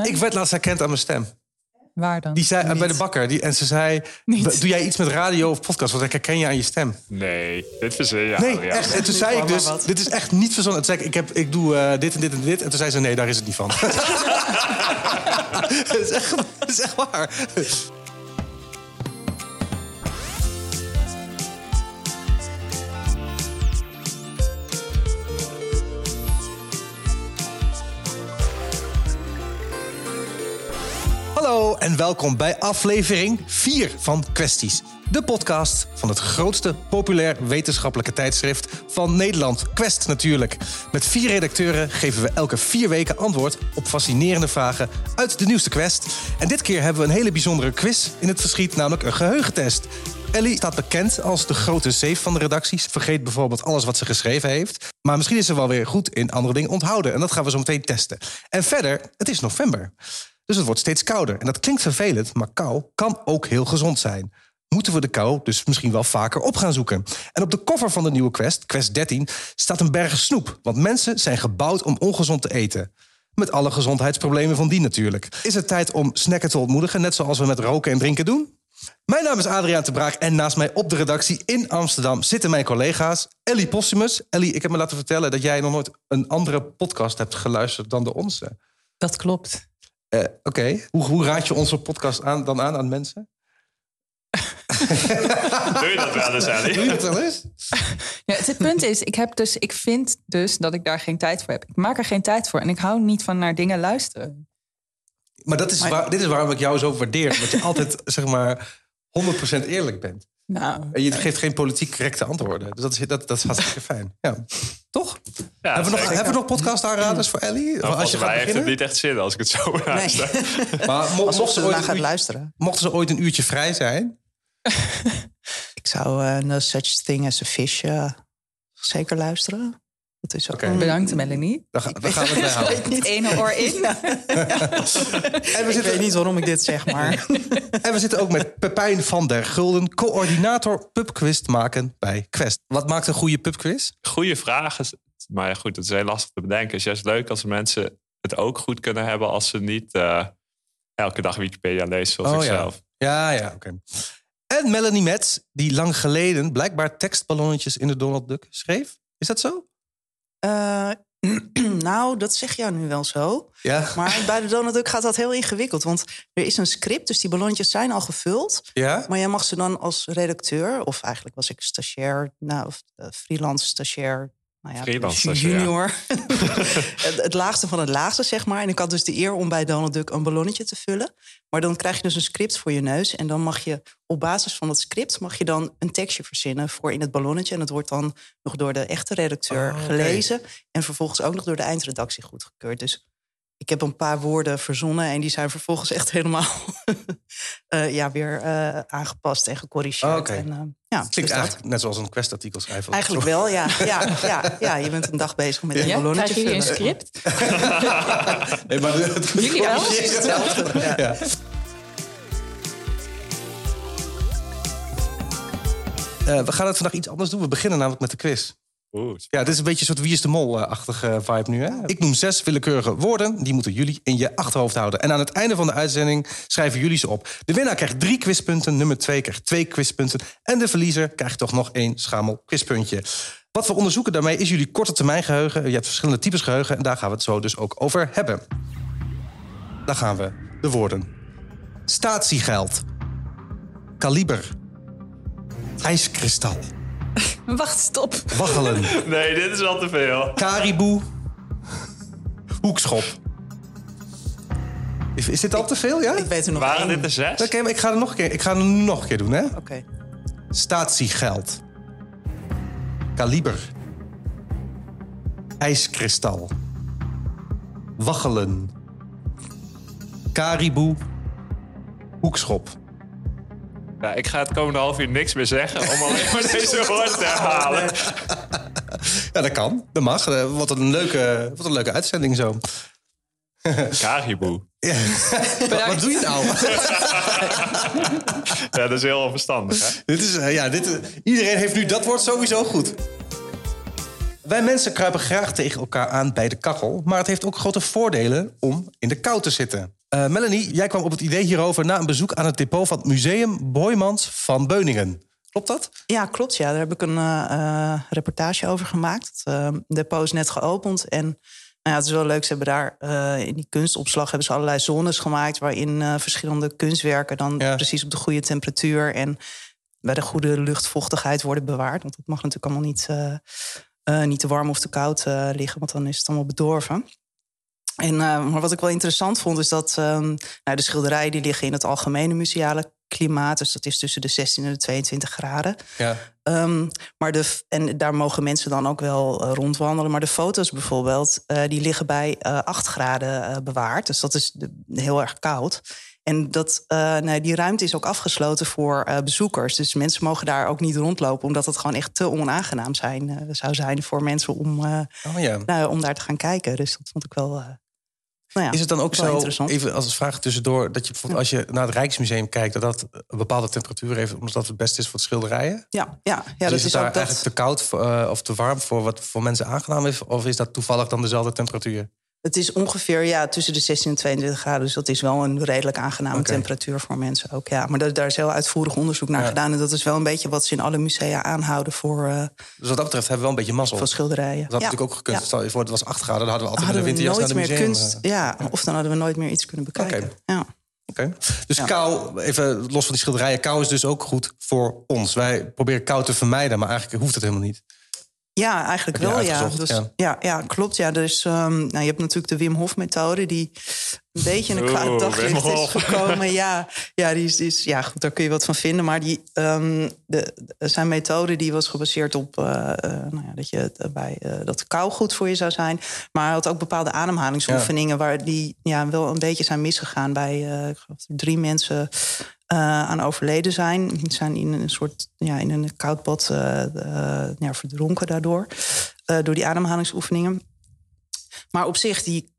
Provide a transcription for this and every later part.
Ik werd laatst herkend aan mijn stem. Waar dan? Die zei, eh, bij de bakker. Die, en ze zei, Niet. doe jij iets met radio of podcast? Want ik herken je aan je stem. Nee, dit verzin je. Nee, echt. En toen zei ik dus, wat. dit is echt niet verzonnen. Toen zei ik, ik, heb, ik doe eh, dit en dit en dit. En toen zei ze, nee, daar is het niet van. Het is, echt, het is echt waar. Hallo en welkom bij aflevering 4 van Kwesties. De podcast van het grootste populair wetenschappelijke tijdschrift van Nederland. Quest natuurlijk. Met vier redacteuren geven we elke vier weken antwoord op fascinerende vragen uit de nieuwste Quest. En dit keer hebben we een hele bijzondere quiz in het verschiet, namelijk een geheugentest. Ellie staat bekend als de grote zeef van de redacties. Vergeet bijvoorbeeld alles wat ze geschreven heeft. Maar misschien is ze wel weer goed in andere dingen onthouden. En dat gaan we zo meteen testen. En verder, het is november. Dus het wordt steeds kouder. En dat klinkt vervelend, maar kou kan ook heel gezond zijn. Moeten we de kou dus misschien wel vaker op gaan zoeken. En op de cover van de nieuwe Quest, Quest 13, staat een berg snoep. Want mensen zijn gebouwd om ongezond te eten. Met alle gezondheidsproblemen van die natuurlijk. Is het tijd om snacken te ontmoedigen, net zoals we met roken en drinken doen? Mijn naam is Adriaan de Braak en naast mij op de redactie in Amsterdam zitten mijn collega's Ellie Possimus. Ellie, ik heb me laten vertellen dat jij nog nooit een andere podcast hebt geluisterd dan de onze. Dat klopt. Eh, Oké, hoe, hoe raad je onze podcast aan, dan aan aan mensen? Doe je dat wel eens? Doe je dat wel eens? Ja, het, het punt is, ik, heb dus, ik vind dus dat ik daar geen tijd voor heb. Ik maak er geen tijd voor en ik hou niet van naar dingen luisteren. Maar, dat is Maar- waar, dit is waarom ik jou zo waardeer. Dat je altijd, zeg maar, 100% eerlijk bent. Nou, En je geeft geen politiek correcte antwoorden. Dus dat is, dat, dat is hartstikke fijn. Ja. Toch? Ja, hebben, we nog, hebben we nog podcast aanraders voor Ellie? Nou, als je volgens mij gaat heeft het beginnen? niet echt zin als ik het zo Nee. Maar mo- Alsof mochten, ze ooit gaat uurtje, luisteren. mochten ze ooit een uurtje vrij zijn... Ik zou eh No Such Thing as a Fish eh, zeker luisteren. Dat is ook bedankt Melanie. Dan, ga, dan gaan we het bij houden. Het ene oor in. En we, Ik zitten, weet niet waarom ik dit zeg, maar... en we zitten ook met Pepijn van der Gulden... coördinator pubquiz maken bij Quest. Wat maakt een goede pubquiz? Goeie vragen. Maar ja, goed, het is heel lastig te bedenken. Het is juist leuk als mensen het ook goed kunnen hebben... als ze niet eh, elke dag Wikipedia lezen zoals Oh, ik ja. zelf. Ja, ja, oké. En Melanie Metz, die lang geleden blijkbaar tekstballonnetjes in de Donald Duck schreef. Is dat zo? Eh, nou, dat zeg jij nu wel zo. Ja. Maar bij de Duck gaat dat heel ingewikkeld. Want er is een script, dus die ballonnetjes zijn al gevuld. Ja? Maar jij mag ze dan als redacteur... of eigenlijk was ik stagiair, nou, of eh, freelance stagiair... Nou ja, stagiair. junior. het, het laagste van het laagste, zeg maar. En ik had dus de eer om bij Donald Duck een ballonnetje te vullen. Maar dan krijg je dus een script voor je neus. En dan mag je op basis van dat script... mag je dan een tekstje verzinnen voor in het ballonnetje. En dat wordt dan nog door de echte redacteur Oh, gelezen. En vervolgens ook nog door de eindredactie goedgekeurd. Dus ik heb een paar woorden verzonnen... en die zijn vervolgens echt helemaal eh, ja, weer eh, aangepast en gecorrigeerd. Oh, oké. En, eh, ja, Klinkt dus dat. eigenlijk net zoals een questartikel schrijven. Eigenlijk wel, ja. Ja, ja, ja. Je bent een dag bezig met een Ja, krijgen jullie een script? Nee, maar de- het Jullie wel? corrigeert het Hetzelfde, ja. Ja. Eh, we gaan het vandaag iets anders doen. We beginnen namelijk met de quiz. Ja, dit is een beetje een soort Wie is de Mol-achtige vibe nu. Hè? Ik noem zes willekeurige woorden. Die moeten jullie in je achterhoofd houden. En aan het einde van de uitzending schrijven jullie ze op. De winnaar krijgt drie quizpunten. Nummer twee krijgt twee quizpunten. En de verliezer krijgt toch nog één schamel quizpuntje. Wat we onderzoeken daarmee is jullie korte termijn geheugen. Je hebt verschillende types geheugen. En daar gaan we het zo dus ook over hebben. Daar gaan we. De woorden. Statiegeld. Kaliber. IJskristal. Wacht, stop. Waggelen. Nee, dit is al te veel. Kariboe. Hoekschop. Is, is dit al te veel, ja? Ik weet er nog Waren één. dit er zes? Oké, maar ik ga er nog een keer, ik ga er nog een keer doen, hè? Oké. Statiegeld. Kaliber. IJskristal. Waggelen. Kariboe. Hoekschop. Ja, ik ga het komende half uur niks meer zeggen... om alleen maar deze woorden te herhalen. Ja, dat kan. Dat mag. Eh, Wat een leuke, wat een leuke uitzending zo. Kariboe. Ja. Wat, wat doe je nou? Ja, dat is heel onverstandig, hè? dit is, eh, ja, dit, eh, iedereen heeft nu dat woord sowieso goed. Wij mensen kruipen graag tegen elkaar aan bij de kachel, maar het heeft ook grote voordelen om in de kou te zitten. Uh, Melanie, jij kwam op het idee hierover na een bezoek aan het depot van het Museum Boymans van Beuningen. Klopt dat? Ja, klopt. Ja. Daar heb ik een uh, reportage over gemaakt. Het depot is net geopend en nou ja, het is wel leuk. Ze hebben daar in die kunstopslag hebben ze allerlei zones gemaakt waarin verschillende kunstwerken dan precies op de goede temperatuur en bij de goede luchtvochtigheid worden bewaard. Want dat mag natuurlijk allemaal niet, niet te warm of te koud liggen, want dan is het allemaal bedorven. En, uh, maar wat ik wel interessant vond, is dat um, nou, de schilderijen die liggen in het algemene museale klimaat. Dus dat is tussen de 16 en de 22 graden. Ja. Um, maar de, en daar mogen mensen dan ook wel rondwandelen. Maar de foto's bijvoorbeeld, die liggen bij 8 graden bewaard. Dus dat is de, heel erg koud. En dat, uh, nee, die ruimte is ook afgesloten voor uh, bezoekers. Dus mensen mogen daar ook niet rondlopen, omdat het gewoon echt te onaangenaam zijn, uh, zou zijn voor mensen om, oh, ja. nou, om daar te gaan kijken. Dus dat vond ik wel. Nou ja, is het dan ook zo, even als vraag tussendoor, dat je bijvoorbeeld als je naar het Rijksmuseum kijkt, dat dat een bepaalde temperatuur heeft, omdat dat het beste is voor het schilderijen? Ja, ja, ja dus dat is, het daar eigenlijk dat... te koud voor, of te warm voor wat voor mensen aangenaam is? Of is dat toevallig dan dezelfde temperatuur? Het is ongeveer ja, tussen de 16 en 22 graden. Dus dat is wel een redelijk aangename temperatuur voor mensen ook. Ja. Maar daar, daar is heel uitvoerig onderzoek naar gedaan. En dat is wel een beetje wat ze in alle musea aanhouden voor. Uh, dus wat dat betreft hebben we wel een beetje mazzel. Voor schilderijen. Dat had natuurlijk ook gekund. Stel je voor, het was 8 graden, dan hadden we altijd hadden in de winter nooit meer kunst. Eh. Ja, of dan hadden we nooit meer iets kunnen bekijken. Ja. Oké. Dus kou, even los van die schilderijen, kou is dus ook goed voor ons. Wij proberen kou te vermijden, maar eigenlijk hoeft het helemaal niet. Ja, eigenlijk wel, ja. Dus, ja. ja. klopt. Ja. Dus um, nou, je hebt natuurlijk de Wim Hof methode... die een beetje in een kwaad daglicht is gekomen. Ja, ja, die is, die is, ja, goed, daar kun je wat van vinden. Maar die, um, de, zijn methode die was gebaseerd op uh, nou ja, dat, je, bij, uh, dat de kou goed voor je zou zijn. Maar hij had ook bepaalde ademhalingsoefeningen... waar die ja, wel een beetje zijn misgegaan bij uh, drie mensen... Uh, aan overleden zijn. Die zijn in een soort ja, in een koud bad uh, ja, verdronken daardoor. door die ademhalingsoefeningen. Maar op zich, die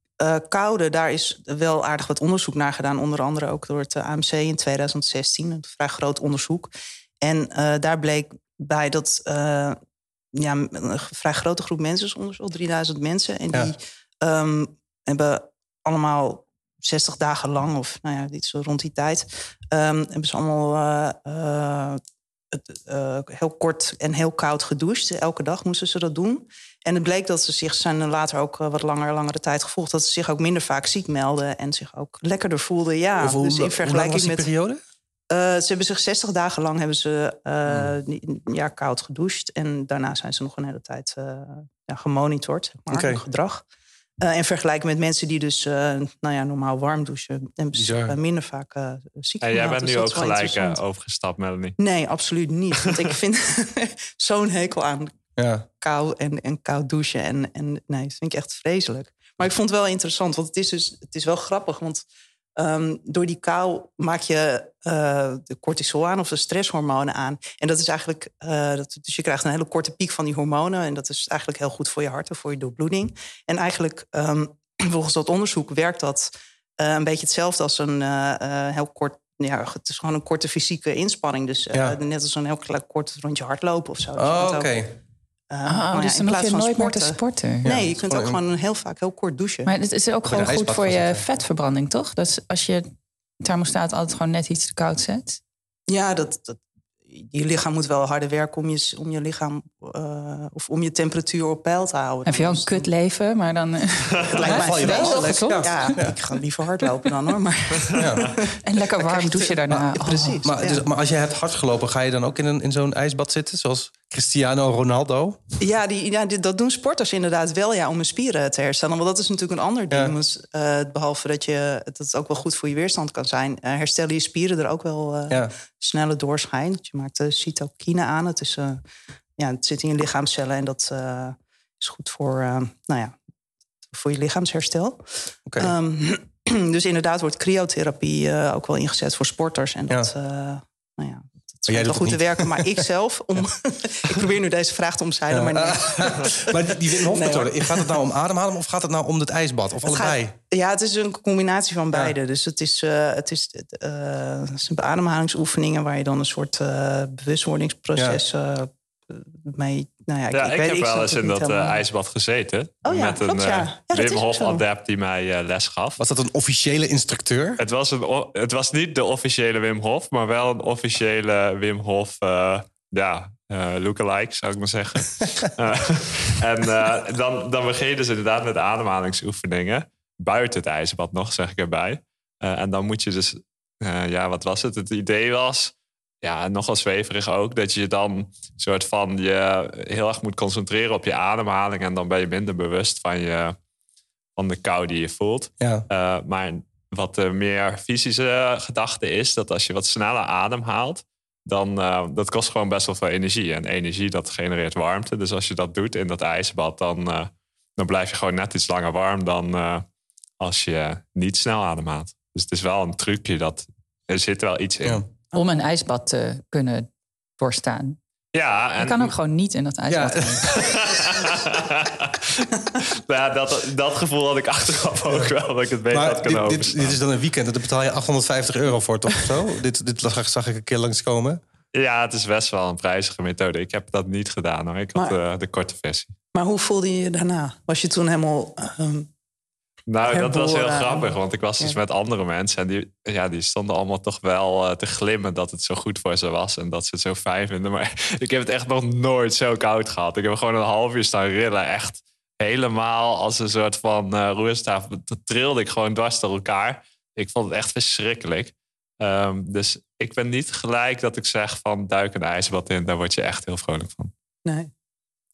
koude, daar is wel aardig wat onderzoek naar gedaan. Onder andere ook door het AMC in 2016. Een vrij groot onderzoek. En daar bleek bij dat ja, een vrij grote groep mensen, soms wel 3000 mensen. En die um, hebben allemaal 60 dagen lang, of nou ja, iets rond die tijd, um, hebben ze allemaal uh, uh, heel kort en heel koud gedoucht. Elke dag moesten ze dat doen. En het bleek dat ze zich zijn later ook wat langer, langere tijd gevolgd, dat ze zich ook minder vaak ziek melden en zich ook lekkerder voelden. Ja, hoe, dus in vergelijking met. Periode? ze hebben zich 60 dagen lang hebben ze hmm. ja, koud gedoucht. En daarna zijn ze nog een hele tijd ja, gemonitord, maar, okay. gedrag. Uh, en vergelijken met mensen die dus uh, nou ja, normaal warm douchen. En uh, minder vaak uh, ziek En jij bent dus nu ook gelijk overgestapt, Melanie? Nee, absoluut niet. Want ik vind zo'n hekel aan ja. kou en, en koud douchen. En, en nee, dat vind ik echt vreselijk. Maar ik vond het wel interessant, want het is, dus, het is wel grappig. Want Um, door die kou maak je uh, de cortisol aan of de stresshormonen aan. En dat is eigenlijk, uh, dat, dus je krijgt een hele korte piek van die hormonen. En dat is eigenlijk heel goed voor je hart en voor je doorbloeding. En eigenlijk, um, volgens dat onderzoek, werkt dat uh, een beetje hetzelfde als een heel kort. Ja, het is gewoon een korte fysieke inspanning. Dus ja. net als een heel kort rondje hardlopen of zo. Oh, oké. Uh, oh, dus dan hoef je nooit meer te sporten. Nee, je kunt ook gewoon heel vaak heel kort douchen. Maar het is ook gewoon goed voor je vetverbranding, toch? Dat als je thermostaat altijd gewoon net iets te koud zet. Ja, dat, dat, je lichaam moet wel harder werken om je, om je lichaam uh, of om je temperatuur op peil te houden. Heb je wel een kut leven, maar dan. het lijkt mij wel ja. ja, ik ga liever hardlopen dan hoor. Maar... Ja. en lekker warm douchen daarna. Oh. Precies. Maar, dus, maar als je hebt hard gelopen, ga je dan ook in, een, in zo'n ijsbad zitten, zoals Cristiano Ronaldo? Ja, die, ja die, dat doen sporters inderdaad wel, ja, om hun spieren te herstellen. Want dat is natuurlijk een ander ding. Dus, uh, behalve dat, je, dat het ook wel goed voor je weerstand kan zijn, uh, herstellen je spieren er ook wel uh, sneller doorschijn. Je maakt de cytokine aan. Het, is, ja, het zit in je lichaamcellen en dat is goed voor, nou ja, voor je lichaamsherstel. Okay. Um, dus inderdaad wordt cryotherapie ook wel ingezet voor sporters. En dat, nou ja, het jij wel goed te werken, maar ik zelf... Om, ik probeer nu deze vraag te omzeilen, maar nee. maar die Wim Hof methode, gaat het nou om ademhalen... of gaat het nou om het ijsbad, of het allebei? Gaat, ja, het is een combinatie van beide. Dus het is, uh, het, is, uh, het zijn beademhalingsoefeningen... waar je dan een soort uh, bewustwordingsproces mee. Nou ja, ik, Ja, ik ik, weet, heb ik wel eens in dat eh, helemaal. ijsbad gezeten. Oh ja, met een klopt, eh, Ja, Wim Hof zo. adept die mij eh, les gaf. Was dat een officiële instructeur? Het was, een, het was niet de officiële Wim Hof, maar wel een officiële Wim Hof, eh, ja, eh lookalike zou ik maar zeggen. Eh, en eh, dan, dan begin je dus inderdaad met ademhalingsoefeningen. Buiten het ijsbad nog, zeg ik erbij. Eh, en dan moet je dus, eh, ja, wat was het? Het idee was, ja, nogal zweverig ook, dat je dan soort van je heel erg moet concentreren op je ademhaling. En dan ben je minder bewust van, je, van de kou die je voelt. Ja. Uh, maar wat de meer fysische gedachte is, dat als je wat sneller ademhaalt, dan uh, dat kost gewoon best wel veel energie. En energie dat genereert warmte. Dus als je dat doet in dat ijsbad, dan, uh, dan blijf je gewoon net iets langer warm dan als je niet snel ademhaalt. Dus het is wel een trucje dat er zit wel iets in. Ja. Om een ijsbad te kunnen doorstaan. Ja, en... Je kan ook gewoon niet in dat ijsbad. ja, dat, dat gevoel had ik achteraf ook wel, dat ik het beter maar had kunnen dit, dit, dit, is dan een weekend, daar betaal je 850 euro voor, toch? Zo? dit, dit zag ik een keer langskomen. Ja, het is best wel een prijzige methode. Ik heb dat niet gedaan hoor. Ik had uh, de korte versie. Maar hoe voelde je je daarna? Was je toen helemaal... ehm, Nou, dat was heel grappig, want ik was dus Ja. met andere mensen en die, ja, die stonden allemaal toch wel eh, te glimmen dat het zo goed voor ze was en dat ze het zo fijn vinden. Maar ik heb het echt nog nooit zo koud gehad. Ik heb gewoon een half uur staan rillen, echt helemaal als een soort van eh roerstaaf. Dat trilde ik gewoon dwars door elkaar. Ik vond het echt verschrikkelijk. Ehm, dus ik ben niet gelijk dat ik zeg van duik een ijsbad in, daar word je echt heel vrolijk van. nee.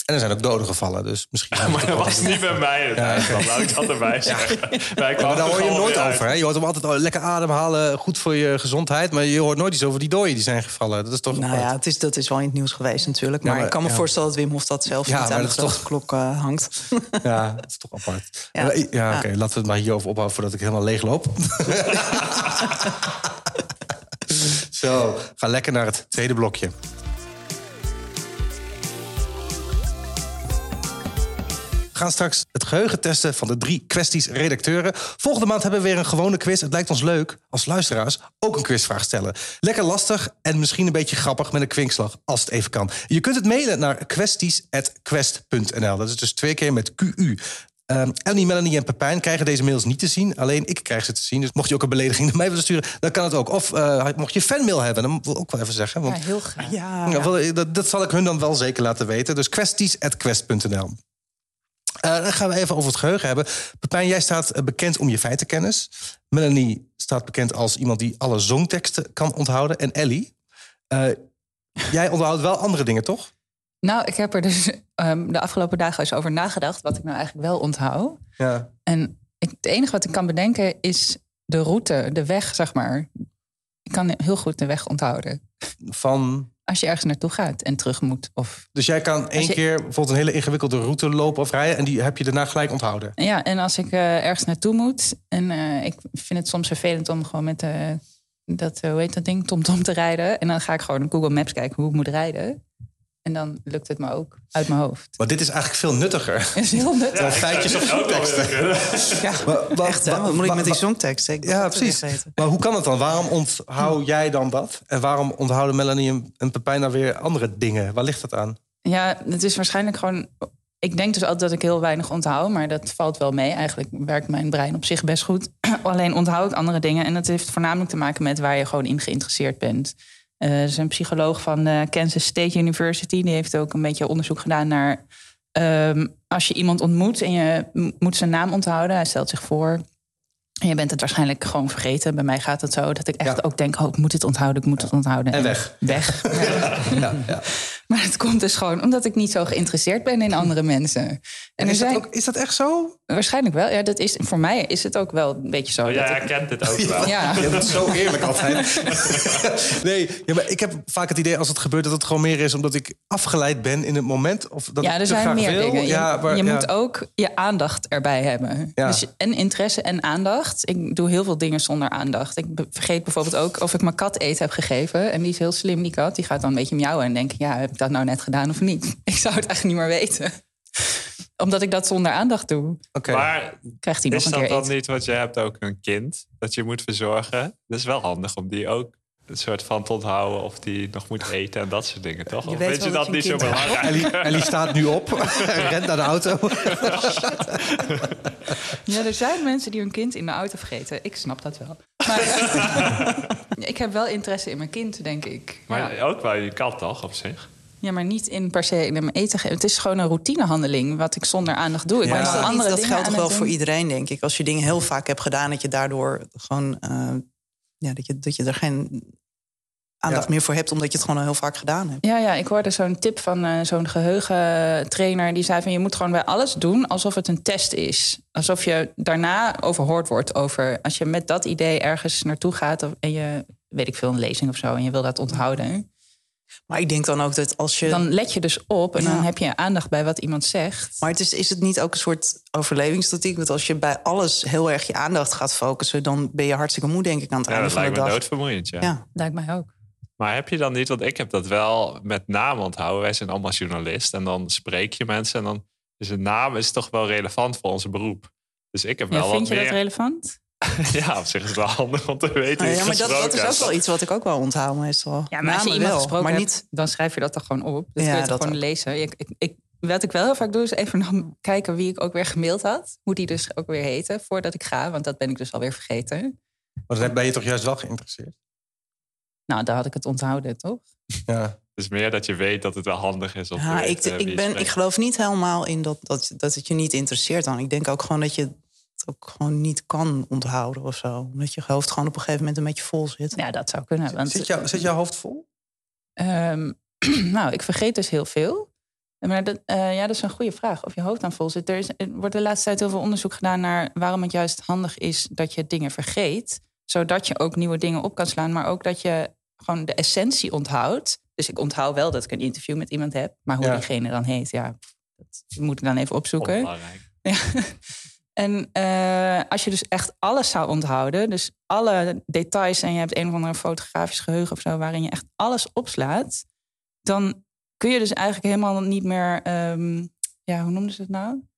En er zijn ook doden gevallen, dus misschien... Maar dat was niet bij mij het ijsbad, laat ik dat erbij zeggen. Ja, maar daar hoor je hem nooit over. Hè? Je hoort hem altijd oh, lekker ademhalen, goed voor je gezondheid. Maar je hoort nooit iets over die dooien die zijn gevallen. Dat is toch Nou ja, het is, dat is wel in het nieuws geweest natuurlijk. Maar, maar- ik kan me ja. voorstellen dat Wim Hof dat zelf Ja, niet aan dat is dezelfde klok eh, hangt. Ja, dat is toch apart. Ja. Ja, ja, Ja. oké, laten we het maar hierover ophouden voordat ik helemaal leeg loop. Zo, ga lekker naar het tweede blokje. Gaan straks het geheugen testen van de drie kwesties redacteuren. Volgende maand hebben we weer een gewone quiz. Het lijkt ons leuk als luisteraars ook een quizvraag stellen. Lekker lastig en misschien een beetje grappig met een kwinkslag als het even kan. Je kunt het mailen naar kwesties.quest.nl. Dat is dus twee keer met QU. Um, Ellie, Melanie en Pepijn krijgen deze mails niet te zien. Alleen ik krijg ze te zien. Dus mocht je ook een belediging naar mij willen sturen, dan kan het ook. Of uh, mocht je fanmail hebben, dan wil ik ook wel even zeggen. Want Ja, heel graag. Ja, ja, wel, dat, dat zal ik hun dan wel zeker laten weten. Dus kwesties.quest.nl. Uh, dan gaan we even over het geheugen hebben. Pepijn, jij staat uh, bekend om je feitenkennis. Melanie staat bekend als iemand die alle zongteksten kan onthouden. En Ellie, uh, jij onthoudt wel andere dingen, toch? Nou, ik heb er dus um, de afgelopen dagen eens over nagedacht... wat ik nou eigenlijk wel onthoud. Ja. En ik, het enige wat ik kan bedenken is de route, de weg, zeg maar. Ik kan heel goed de weg onthouden. Van... Als je ergens naartoe gaat en terug moet. Of... Dus jij kan één je... keer bijvoorbeeld een hele ingewikkelde route lopen of rijden... en die heb je daarna gelijk onthouden? Ja, en als ik uh, ergens naartoe moet... en uh, ik vind het soms vervelend om gewoon met uh, dat, hoe heet dat ding, TomTom te rijden... en dan ga ik gewoon op Google Maps kijken hoe ik moet rijden... En dan lukt het me ook uit mijn hoofd. Maar dit is eigenlijk veel nuttiger. is heel nuttig. Dan feitjes of zongteksten. Ja, maar, maar, echt hè? Wat moet ik met die zongteksten? Ik ja, precies. Maar hoe kan het dan? Waarom onthoud jij dan dat? En waarom onthouden Melanie en, en Pepijn dan weer andere dingen? Waar ligt dat aan? Ja, het is waarschijnlijk gewoon... Ik denk dus altijd dat ik heel weinig onthoud, maar dat valt wel mee. Eigenlijk werkt mijn brein op zich best goed. Alleen onthoud ik andere dingen. En dat heeft voornamelijk te maken met waar je gewoon in geïnteresseerd bent. Uh, er is een psycholoog van uh, Kansas State University. Die heeft ook een beetje onderzoek gedaan naar... Um, als je iemand ontmoet en je moet zijn naam onthouden... hij stelt zich voor en je bent het waarschijnlijk gewoon vergeten. Bij mij gaat het zo dat ik echt ja. ook denk... oh, ik moet het onthouden, ik moet het onthouden. En weg. Weg. Ja, ja. Maar het komt dus gewoon omdat ik niet zo geïnteresseerd ben in andere mensen. En, en is, zijn... dat ook, is dat echt zo? Waarschijnlijk wel. Ja, dat is, voor mij is het ook wel een beetje zo. Oh, jij herkent het ook wel. Ja. Je bent zo eerlijk altijd. nee, ja, maar ik heb vaak het idee als het gebeurt dat het gewoon meer is omdat ik afgeleid ben in het moment. Of dat ja, ik er zijn graag meer wil. dingen. Je, ja, maar, je ja. moet ook je aandacht erbij hebben. Ja. Dus en interesse en aandacht. Ik doe heel veel dingen zonder aandacht. Ik vergeet bijvoorbeeld ook of ik mijn kat eten heb gegeven. En die is heel slim, die kat. Die gaat dan een beetje miauwen en denken... ja, heb ik dat nou net gedaan of niet? Ik zou het eigenlijk niet meer weten. Omdat ik dat zonder aandacht doe. Okay. Maar krijgt hij is nog een dat keer dan eten. niet, want je hebt ook een kind dat je moet verzorgen. Dat is wel handig om die ook een soort van te onthouden of die nog moet eten en dat soort dingen, toch? Je Of weet weet je dat dat niet zo belangrijk? Ellie, Ellie staat nu op, rent naar de auto. Ja, er zijn mensen die hun kind in de auto vergeten. Ik snap dat wel. Maar ik heb wel interesse in mijn kind, denk ik. Maar ja. ook wel je kat, toch, op zich? Ja, maar niet in per se in hem eten geven. Het is gewoon een routinehandeling wat ik zonder aandacht doe. Ik Ja. ben Maar dat, niet, dat dingen geldt toch wel voor doen. iedereen, denk ik. Als je dingen heel vaak hebt gedaan, dat je daardoor gewoon... eh, ja, dat, je, dat je er geen aandacht Ja. meer voor hebt... omdat je het gewoon al heel vaak gedaan hebt. Ja, ja, ik hoorde zo'n tip van eh, zo'n geheugentrainer. Die zei van je moet gewoon bij alles doen alsof het een test is. Alsof je daarna overhoord wordt over... als je met dat idee ergens naartoe gaat... Of, en je, weet ik veel, een lezing of zo... en je wil dat onthouden... Maar ik denk dan ook dat als je... dan let je dus op en dan heb je aandacht bij wat iemand zegt. Maar het is, is het niet ook een soort overlevingstatiek? Want als je bij alles heel erg je aandacht gaat focussen... dan ben je hartstikke moe, denk ik, aan het Ja, einde dat van de lijkt me dag. doodvermoeiend, ja. Ja. Lijkt mij ook. Maar heb je dan niet, want ik heb dat wel met naam onthouden. Wij zijn allemaal journalist en dan spreek je mensen en dan is een naam is toch wel relevant voor onze beroep. Dus ik heb wel Ja, wat vind je meer... dat relevant? ja, op zich is het wel handig om te weten ja, maar dat, dat is ook wel iets wat ik ook wel onthoud meestal. Ja, maar als je Namen iemand wel, gesproken maar hebt, niet... dan schrijf je dat toch gewoon op. Dat Ja, kun je toch dat gewoon ook. lezen. Ik, ik, ik, wat ik wel heel vaak doe, is even nog kijken wie ik ook weer gemaild had. Hoe die dus ook weer heette, voordat ik ga. Want dat ben ik dus alweer vergeten. Maar dan ben je toch juist wel geïnteresseerd? Nou, daar had ik het onthouden, toch? Ja. Het is meer dat je weet dat het wel handig is. Ja, ik, ik, ben, ik geloof niet helemaal in dat, dat, dat het je niet interesseert dan. Ik denk ook gewoon dat je ook gewoon niet kan onthouden of zo. Omdat je hoofd gewoon op een gegeven moment een beetje vol zit. Ja, dat zou kunnen. Want, Zit, jou, zit jouw hoofd vol? Ehm, nou, ik vergeet dus heel veel. Maar dat, eh, ja, dat is een goede vraag. Of je hoofd aan vol zit. Er, is, er wordt de laatste tijd heel veel onderzoek gedaan naar waarom het juist handig is dat je dingen vergeet. Zodat je ook nieuwe dingen op kan slaan. Maar ook dat je gewoon de essentie onthoudt. Dus ik onthoud wel dat ik een interview met iemand heb. Maar hoe Ja. diegene dan heet, ja, dat moet ik dan even opzoeken. Ja. En eh, als je dus echt alles zou onthouden, dus alle details en je hebt een of andere fotografisch geheugen of zo, waarin je echt alles opslaat, dan kun je dus eigenlijk helemaal niet meer, ehm, ja, hoe noemden ze het nou?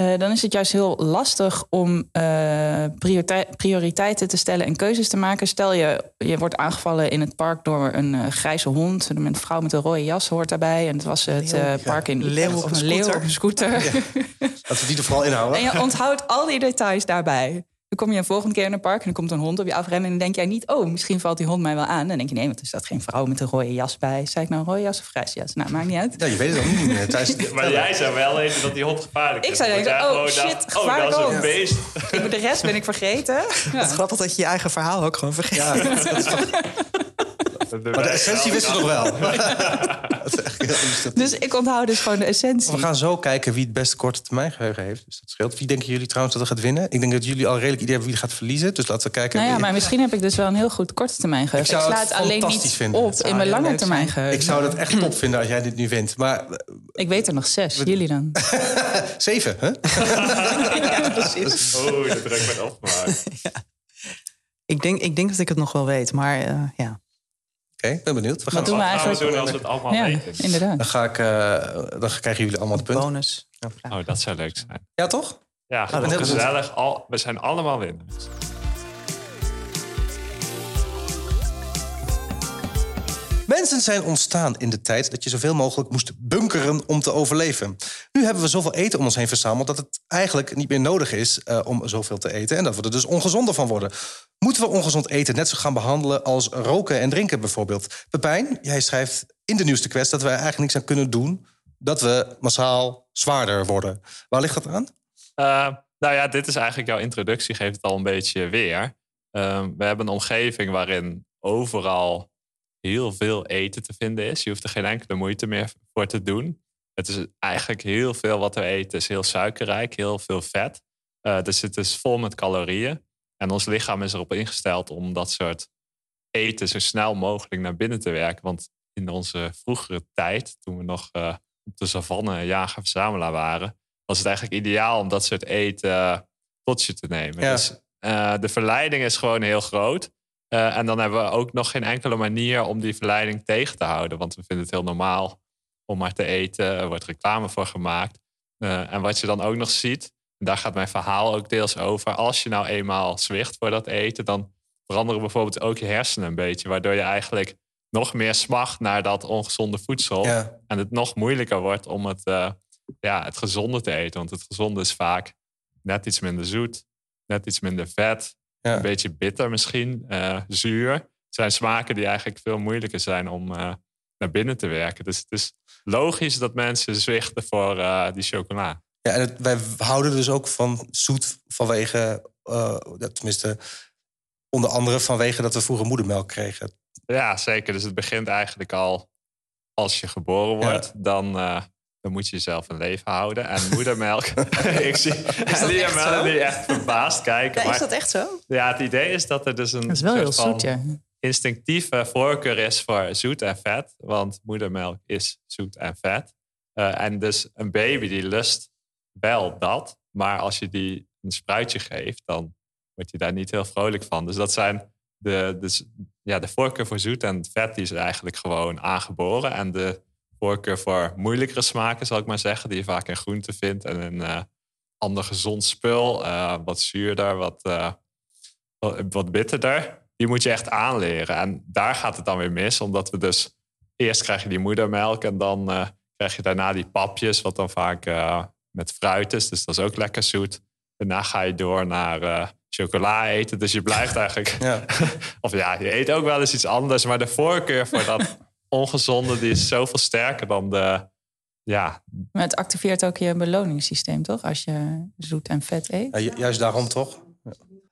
Eh, dan is het juist heel lastig om eh, priorite- prioriteiten te stellen en keuzes te maken. Stel je, je wordt aangevallen in het park door een eh, grijze hond. Een vrouw met een rode jas hoort daarbij. En het was het Leeuw, ja. park in Leeuw Of een leeuw scooter. op een scooter. Laten we die er vooral inhouden. En je onthoudt al die details daarbij. Dan kom je een volgende keer in een park en dan komt een hond op je afrennen. En dan denk jij niet, oh, misschien valt die hond mij wel aan. Dan denk je, nee, want er staat geen vrouw met een rode jas bij. Zei ik nou een rode jas of grijze jas? Nou, maakt niet uit. Ja, je weet het ook niet meer. Tijdens, Maar jij zei wel even dat die hond gevaarlijk is. Ik zei Want denken, oh, shit, dacht, oh, dat is een beest. Ik, de rest ben ik vergeten. Het is Ja. grappig dat je je eigen verhaal ook gewoon vergeet. ja, maar de essentie wist je nog wel. Dat is echt heel illustratief. Dus ik onthoud dus gewoon de essentie. We gaan zo kijken wie het beste korte termijn geheugen heeft. Dus dat scheelt. Wie denken jullie trouwens dat er gaat winnen? Ik denk dat jullie al redelijk idee hebben wie er gaat verliezen. Dus laten we kijken. Nou ja, maar misschien heb ik dus wel een heel goed korte termijn geheugen. Ik Ik, zou sla het het alleen niet vinden. op Het in mijn lange termijn geheugen. Ik zou het echt top vinden als jij dit nu wint. Maar Ik weet er nog zes. Jullie dan? zeven, hè? Ja, precies. Oh, dat druk met opgemaakt. Ik denk, ik denk dat ik het nog wel weet, maar eh, ja. Oké, ik ben benieuwd. We gaan doen we Wat gaan we eigenlijk? doen als we het allemaal Ja, weten? inderdaad. Dan, ga ik, eh, dan krijgen jullie allemaal de punten. Bonus. Oh, dat zou leuk zijn. Ja, toch? Ja, is- gezellig. Al, we zijn allemaal winnaars. Mensen zijn ontstaan in de tijd dat je zoveel mogelijk moest bunkeren om te overleven. Nu hebben we zoveel eten om ons heen verzameld dat het eigenlijk niet meer nodig is eh, om zoveel te eten en dat we er dus ongezonder van worden. Moeten we ongezond eten net zo gaan behandelen als roken en drinken bijvoorbeeld? Pepijn, jij schrijft in de nieuwste quest dat we eigenlijk niks aan kunnen doen dat we massaal zwaarder worden. Waar ligt dat aan? Eh, nou ja, dit is eigenlijk jouw introductie, geeft het al een beetje weer. Ehm, we hebben een omgeving waarin overal heel veel eten te vinden is. Je hoeft er geen enkele moeite meer voor te doen. Het is eigenlijk heel veel wat we eten is heel suikerrijk, heel veel vet. Eh, dus het is vol met calorieën. En ons lichaam is erop ingesteld om dat soort eten zo snel mogelijk naar binnen te werken. Want in onze vroegere tijd, toen we nog eh, op de savanne jager-verzamelaar waren, was het eigenlijk ideaal om dat soort eten tot je te nemen. Ja. Dus eh, de verleiding is gewoon heel groot. Eh, en dan hebben we ook nog geen enkele manier om die verleiding tegen te houden. Want we vinden het heel normaal om maar te eten. Er wordt reclame voor gemaakt. Eh, en wat je dan ook nog ziet, daar gaat mijn verhaal ook deels over. Als je nou eenmaal zwicht voor dat eten, dan veranderen bijvoorbeeld ook je hersenen een beetje. Waardoor je eigenlijk nog meer smacht naar dat ongezonde voedsel. Ja. En het nog moeilijker wordt om het, uh, ja, het gezonde te eten. Want het gezonde is vaak net iets minder zoet, net iets minder vet. Ja. Een beetje bitter misschien, uh, zuur. Het zijn smaken die eigenlijk veel moeilijker zijn om uh, naar binnen te werken. Dus het is logisch dat mensen zwichten voor die chocola. Ja, en het, wij houden dus ook van zoet vanwege, tenminste, onder andere vanwege dat we vroeger moedermelk kregen. Ja, zeker. Dus het begint eigenlijk al als je geboren wordt. Ja. Dan, dan moet je jezelf een leven houden. En moedermelk. ik zie Ellie en Melanie echt verbaasd kijken. Ja, maar, is dat echt zo? Ja, het idee is dat er dus een dat is wel heel zoet, ja. instinctieve voorkeur is voor zoet en vet. Want moedermelk is zoet en vet. Uh, en dus een baby die lust wel dat. Maar als je die een spruitje geeft, dan word je daar niet heel vrolijk van. Dus dat zijn de, de, ja, de voorkeur voor zoet en vet die is eigenlijk gewoon aangeboren. En de voorkeur voor moeilijkere smaken, zal ik maar zeggen, die je vaak in groenten vindt en een uh, ander gezond spul, uh, wat zuurder, wat, uh, wat bitterder, die moet je echt aanleren. En daar gaat het dan weer mis, omdat we dus eerst krijg je die moedermelk en dan krijg je daarna die papjes, wat dan vaak met fruit is, dus dat is ook lekker zoet. Daarna ga je door naar chocola eten. Dus je blijft eigenlijk. Ja. of ja, je eet ook wel eens iets anders. Maar de voorkeur voor dat ongezonde die is zoveel sterker dan de. Ja. Maar het activeert ook je beloningssysteem, toch? Als je zoet en vet eet. Ja, ju- juist daarom toch?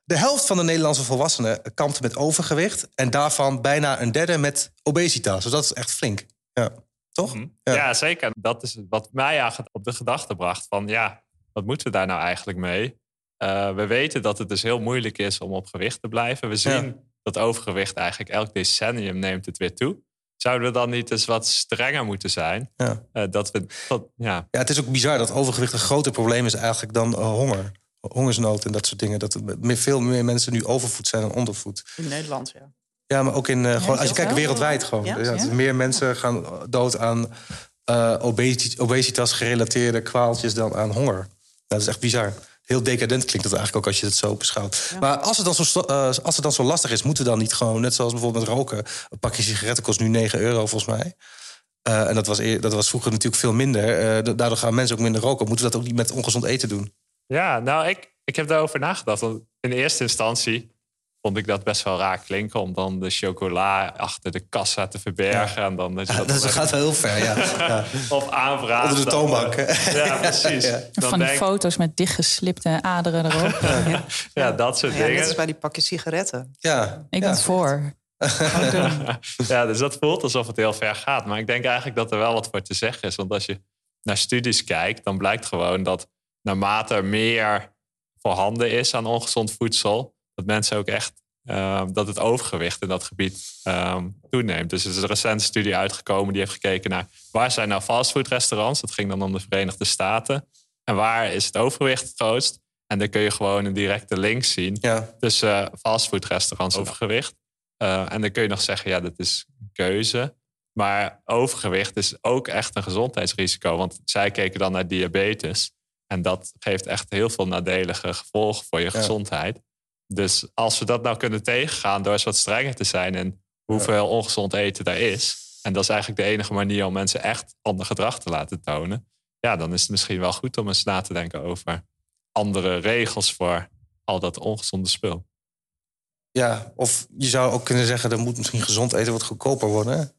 De helft van de Nederlandse volwassenen kampt met overgewicht. En daarvan bijna een derde met obesitas. Dus dat is echt flink. Ja. Toch? Mhm. Ja. zeker. Dat is wat mij eigenlijk op de gedachte bracht van ja, wat moeten we daar nou eigenlijk mee? Uh, we weten dat het dus heel moeilijk is om op gewicht te blijven. We zien Ja. dat overgewicht eigenlijk elk decennium neemt het weer toe. Zouden we dan niet eens wat strenger moeten zijn? Ja. Uh, dat we, dat, ja, Ja, het is ook bizar dat overgewicht een groter probleem is eigenlijk dan uh, honger. Hongersnood en dat soort dingen. Dat er meer- veel meer mensen nu overvoed zijn dan ondervoed. In Nederland, ja. Ja, maar ook in, uh, gewoon, als je kijkt wereldwijd gewoon. Ja? Meer mensen gaan dood aan uh, obesi- obesitas gerelateerde kwaaltjes dan aan honger. Dat is echt bizar. Heel decadent klinkt dat eigenlijk ook als je het zo beschouwt. Maar als het, dan zo, uh, als het dan zo lastig is, moeten we dan niet gewoon, net zoals bijvoorbeeld met roken, een pakje sigaretten kost nu 9 euro volgens mij. Uh, en dat was, dat was vroeger natuurlijk veel minder. Uh, da- daardoor gaan mensen ook minder roken. Moeten we dat ook niet met ongezond eten doen? ja nou, ik, ik heb daarover nagedacht. Want in eerste instantie vond ik dat best wel raar klinken... om dan de chocola achter de kassa te verbergen. En dan dat Ja, dat dat dan gaat wel heel ver, ja. ja. Of aanvragen. Onder de toonbank? Ja, precies. Ja. Dan Van die foto's met dichtgeslipte aderen erop. ja. ja, dat soort net dingen. als bij die pakjes sigaretten. ja. Ik ja. ben het voor. Ja, dus dat voelt alsof het heel ver gaat. Maar ik denk eigenlijk dat er wel wat voor te zeggen is. Want als je naar studies kijkt, dan blijkt gewoon dat naarmate er meer voorhanden is aan ongezond voedsel, dat mensen ook echt eh, dat het overgewicht in dat gebied eh, toeneemt. Dus er is een recente studie uitgekomen die heeft gekeken naar waar zijn nou fastfoodrestaurants. Dat ging dan om de Verenigde Staten. En waar is het overgewicht het grootst? En dan kun je gewoon een directe link zien Ja. tussen uh, fastfoodrestaurants overgewicht. Uh, en dan kun je nog zeggen, ja, dat is keuze. Maar overgewicht is ook echt een gezondheidsrisico. Want zij keken dan naar diabetes. En dat geeft echt heel veel nadelige gevolgen voor je Ja. gezondheid. Dus als we dat nou kunnen tegengaan door eens wat strenger te zijn in hoeveel ongezond eten er is. En dat is eigenlijk de enige manier om mensen echt ander gedrag te laten tonen. Ja, dan is het misschien wel goed om eens na te denken over andere regels voor al dat ongezonde spul. Ja, of je zou ook kunnen zeggen... er moet misschien gezond eten wat goedkoper worden.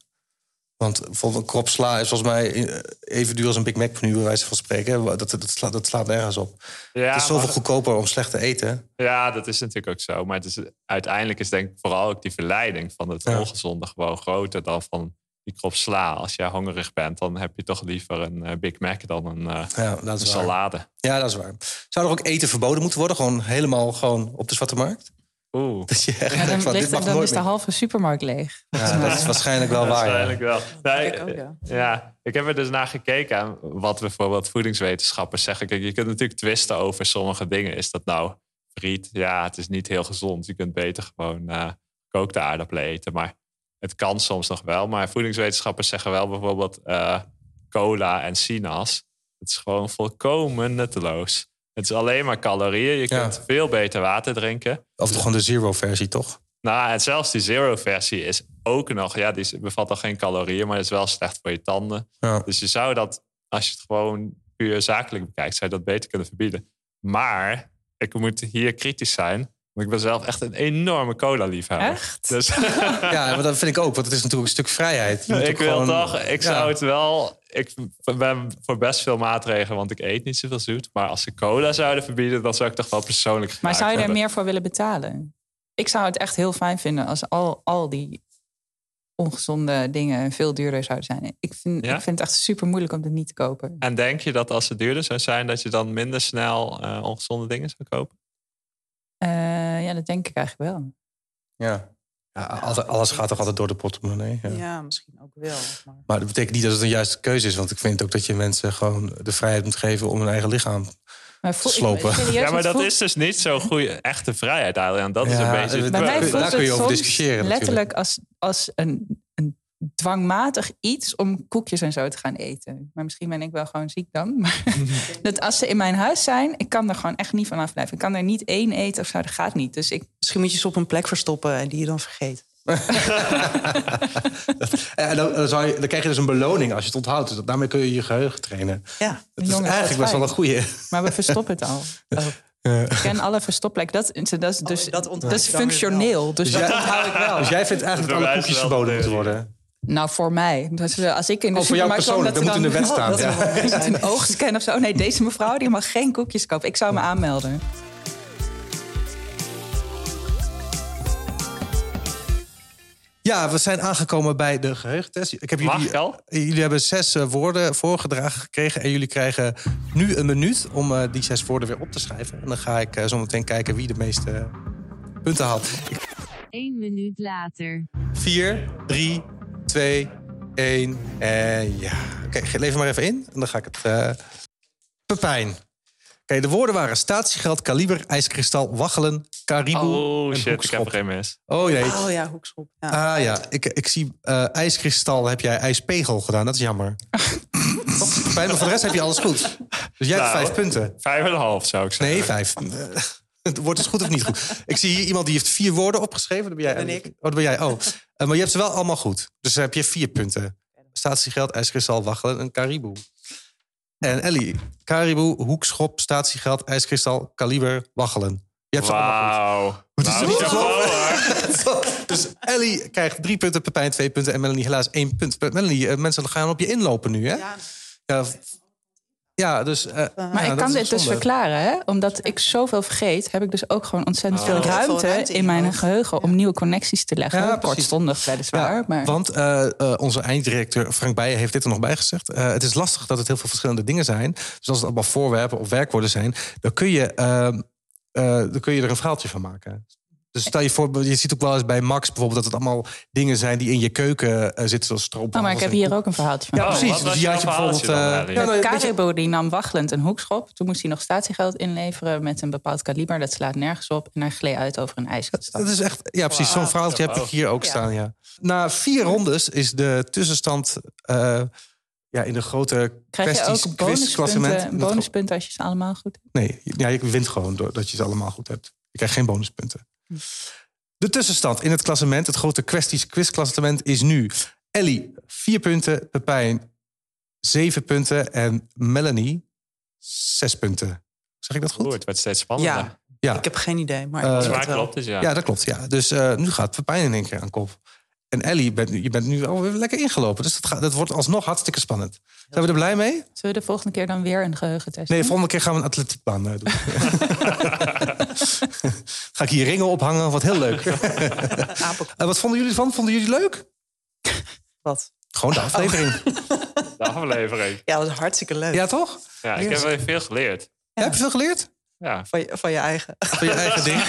Want bijvoorbeeld een krop sla is volgens mij eh, even duur als een Big Mac nu, bij wijze van spreken. Dat, dat, dat, slaat, dat slaat nergens op. Ja, het is zoveel goedkoper om slecht te eten. Ja, dat is natuurlijk ook zo. Maar het is, uiteindelijk is denk ik vooral ook die verleiding van het Ja. ongezonde gewoon groter dan van die krop sla. Als jij hongerig bent, dan heb je toch liever een eh, Big Mac dan een, eh, Ja, dat een waar. salade. Ja, dat is waar. Zou er ook eten verboden moeten worden? Gewoon helemaal gewoon op de zwarte markt? Oeh. Dat je echt Ja, dan van, ligt, dan is de halve supermarkt leeg. Ja, dat is waarschijnlijk wel waar. ja. Waarschijnlijk wel. Nee, Ik ook, ja. ja, ik heb er dus naar gekeken aan wat bijvoorbeeld voedingswetenschappers zeggen. Kijk, je kunt natuurlijk twisten over sommige dingen. Is dat nou friet? Ja, het is niet heel gezond. Je kunt beter gewoon eh gekookte aardappelen eten. Maar het kan soms nog wel. Maar voedingswetenschappers zeggen wel bijvoorbeeld eh, cola en sinaas. Het is gewoon volkomen nutteloos. Het is alleen maar calorieën. Je Ja. kunt veel beter water drinken. Of toch gewoon de zero-versie, toch? Nou, en zelfs die zero-versie is ook nog... Ja, die bevat al geen calorieën, maar is wel slecht voor je tanden. Ja. Dus je zou dat, als je het gewoon puur zakelijk bekijkt... zou je dat beter kunnen verbieden. Maar, ik moet hier kritisch zijn... want ik ben zelf echt een enorme cola-liefhebber. Echt? Dus Ja, maar dat vind ik ook, want het is natuurlijk een stuk vrijheid. Je moet ik wil gewoon- toch... Ik Ja. zou het wel... Ik ben voor best veel maatregelen, want ik eet niet zoveel zoet. Maar als ze cola zouden verbieden... dan zou ik toch wel persoonlijk Maar zou je er hebben. meer voor willen betalen? Ik zou het echt heel fijn vinden als al, al die ongezonde dingen veel duurder zouden zijn. Ik vind, Ja? ik vind het echt super moeilijk om het niet te kopen. En denk je dat als het duurder zou zijn, dat je dan minder snel eh, ongezonde dingen zou kopen? Eh, ja, dat denk ik eigenlijk wel. Ja. Ja, alles gaat toch altijd door de portemonnee. Ja. Ja, misschien ook wel. Maar... Maar dat betekent niet dat het een juiste keuze is. Want ik vind ook dat je mensen gewoon de vrijheid moet geven om hun eigen lichaam. Maar voel, Slopen. ja, maar dat voelt- is dus niet zo'n goede, echte vrijheid, Adriaan. Dat is een beetje... Bij mij Daar voelt kun je het over discussiëren natuurlijk. letterlijk als, als een, een dwangmatig iets om koekjes en zo te gaan eten. Maar misschien ben ik wel gewoon ziek dan. Maar dat als ze in mijn huis zijn, ik kan er gewoon echt niet van afblijven. Ik kan er niet één eten of zo, dat gaat niet. Dus ik, Misschien moet je ze op een plek verstoppen en die je dan vergeet. En dan, dan, zou je, dan krijg je dus een beloning als je het onthoudt. Dus dat- daarmee kun je je geheugen trainen. Ja. Dat is eigenlijk best wel een goeie. maar we verstoppen het al. Oh. Ja. Ik ken alle verstopplekken. Dat, dat is dus dat is functioneel. Dus Dus dat jij- onthoud ik wel. Dus jij vindt eigenlijk dat alle koekjes verboden de moeten worden? Nou, voor mij. Dus als ik in de Oh, voor jou persoonlijk. Dat moet in de wet staan. dat Ja. een oogscan of zo. Nee, deze mevrouw die mag geen koekjes kopen. Ik zou me aanmelden. Ja, we zijn aangekomen bij de geheugentest. Ik heb Mag jullie, jullie hebben zes eh, woorden voorgedragen gekregen. En jullie krijgen nu een minuut om eh, die zes woorden weer op te schrijven. En dan ga ik eh, zo meteen kijken wie de meeste punten haalt. Eén minuut later. 4, 3, 2, 1 en ja. Oké, lever maar even in. En dan ga ik het... eh Pepijn. Oké, de woorden waren statiegeld, kaliber, ijskristal, waggelen, kariboe Oh en shit, ik heb mis. Oh nee. Oh ja, hoekschop. Ja. Ah ja, ik, ik zie eh, ijskristal heb jij ijspegel gedaan. Dat is jammer. Toch, Pepijn, maar voor de rest heb je alles goed. Dus jij hebt Nou. vijf punten. Vijf en een half zou ik zeggen. Nee, vijf. Wordt het goed of niet goed? Ik zie hier iemand die heeft vier woorden opgeschreven. Dat ben jij. Ben ik. Oh, dat ben jij. Oh. Eh, maar je hebt ze wel allemaal goed. Dus dan heb je vier punten. Statiegeld, ijskristal, waggelen en kariboe. En Ellie, kariboe, hoekschop, statiegeld, ijskristal, kaliber, waggelen. Je hebt ze allemaal goed. Wauw. Wat is Nou, niet chapeau, hoor. dus Ellie krijgt drie punten, Pepijn twee punten en Melanie helaas één punt. Melanie, eh, mensen gaan op je inlopen nu, hè? Ja. Ja, ja dus... eh, Maar ja, ik kan dit dus verklaren. Hè? Omdat ik zoveel vergeet, heb ik dus ook gewoon ontzettend Oh. veel ruimte, ruimte in mijn geheugen om nieuwe connecties te leggen. Ja. Kortstondig weliswaar. Ja, maar... Want eh, eh, onze einddirecteur Frank Bijen heeft dit er nog bij gezegd. Eh, het is lastig dat het heel veel verschillende dingen zijn. Dus als het allemaal voorwerpen of werkwoorden zijn... dan kun je, ehm, eh, dan kun je er een verhaaltje van maken. Dus stel je voor, je ziet ook wel eens bij Max bijvoorbeeld... dat het allemaal dingen zijn die in je keuken eh, zitten, zoals stroop. Oh, maar ik heb hier ook een verhaaltje van. Ja, Oh, precies. Dus jouw had je bijvoorbeeld... eh, Ellie? ja, nou, je- die nam waggelend een hoekschop. Toen moest hij nog statiegeld inleveren met een bepaald kaliber. Dat slaat nergens op. En hij gleed uit over een ijskristal. Dat is echt, ja, precies. Zo'n verhaaltje heb ik hier ook staan. Ja. Na vier rondes is de tussenstand eh, ja, in de grote Krijg je ook bonuspunten, bonuspunten als je ze allemaal goed hebt? Nee, ja, je wint gewoon doordat je ze allemaal goed hebt. Je krijgt geen bonuspunten. De tussenstand in het klassement, het grote kwesties quizklassement, is nu Ellie vier punten, Pepijn zeven punten en Melanie zes punten. Zeg ik dat goed? Het werd steeds spannender. Ja, Ja. ik heb geen idee. Maar het wel. klopt dus, ja. Ja, dat klopt. Ja. Dus eh, nu gaat Pepijn in één keer aan kop. En Ellie, je bent, nu- je bent nu alweer lekker ingelopen. Dus dat, gaat, dat wordt alsnog hartstikke spannend. Zijn we er blij mee? Zullen we de volgende keer dan weer een geheugentest Nee, doen? volgende keer gaan we een atletiekbaan eh, doen. Ga ik hier ringen ophangen, wat heel leuk. En wat vonden jullie ervan? Vonden jullie leuk? Wat? Gewoon de aflevering. De aflevering. Ja, dat is hartstikke leuk. Ja, toch? Ja, ik heb wel veel geleerd. Ja, heb je veel geleerd? Ja, Van, je, van je eigen. Van je eigen ding?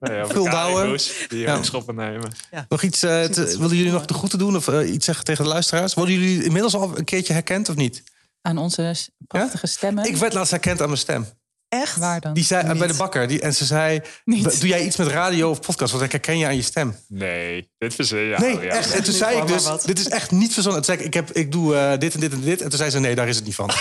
Nee, Veel bouwen. kariboes Die Ja. ja. schoppen nemen. Nog iets, eh, te- willen jullie nog de groeten doen of eh, iets zeggen tegen de luisteraars? Worden jullie inmiddels al een keertje herkend of niet? Aan onze prachtige stemmen. Ik werd laatst herkend aan mijn stem. Echt? Waar dan? Die zei eh, bij de bakker. Die, en ze zei: Niet. Doe jij iets met radio of podcast? Want ik herken je aan je stem. Nee. Dit verzin. Nee, oh, ja. echt. En toen zei ik dus, dit is echt niet verzonnen. Toen zei ik, ik, heb, ik doe eh, dit en dit en dit. En toen zei ze, nee, daar is het niet van.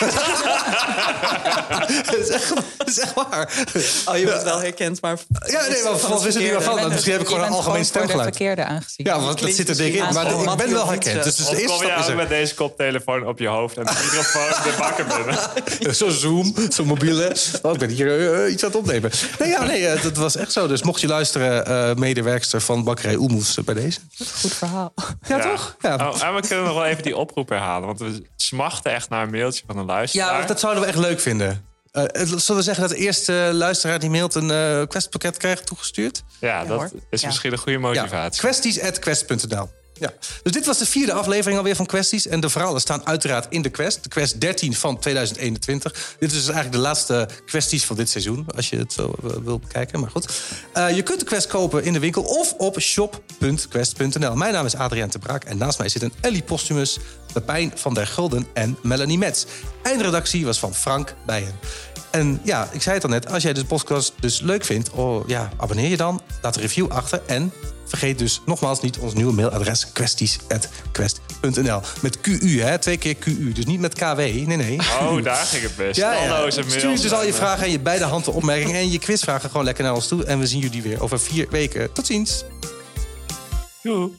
Het is, echt, het is echt waar. Oh, je wordt wel herkend, maar... Ja, nee, maar van wist het niet meer van. Misschien heb ik dus- gewoon een algemeen de stemgeluid. verkeerde aangezien. Ja, want dat zit er dik in. Maar ik ben wel herkend. Dus, dus de eerste kom je stap is er. met deze koptelefoon op je hoofd en de microfoon de bakken binnen? Zo'n Zoom, zo'n mobiele. Oh, ik ben hier eh, iets aan het opnemen. Nee, ja, nee, eh, dat was echt zo. Dus mocht je luisteren, eh, medewerkster van bakkerij Oemoes eh, bij deze. Goed verhaal. Ja, toch? Ja. Oh, en we kunnen nog wel even die oproep herhalen. Want we smachten echt naar een mailtje van een luisteraar. Ja, dat zouden we echt leuk vinden. Eh, zullen we zeggen dat de eerste luisteraar die mailt een eh questpakket krijgt toegestuurd? Ja, dat hoor. is Ja. misschien een goede Ja, motivatie. kwesties.quest.nl. Ja. Dus dit was de vierde aflevering alweer van Questies. En de verhalen staan uiteraard in de Quest. De Quest 13 van 2021. Dit is dus eigenlijk de laatste kwesties van dit seizoen. Als je het zo eh, wil bekijken. Maar goed. Eh, je kunt de Quest kopen in de winkel of op shop.quest.nl. Mijn naam is Adriaan de Braak. En naast mij zitten Ellie Postumus, Pepijn van der Gulden en Melanie Metz. Eindredactie was van Frank Bijen. En ja, ik zei het al net. Als jij de podcast dus leuk vindt, oh, ja, abonneer je dan. Laat een review achter. En vergeet dus nogmaals niet ons nieuwe mailadres kwesties.quest.nl. Met QU, hè? Twee keer QU. Dus niet met KW. Nee, nee. Oh, daar ging het best. Ja, ja. Stuur dus al je vragen en je beide handen opmerkingen en je quizvragen gewoon lekker naar ons toe. En we zien jullie weer over vier weken. Tot ziens. Doei.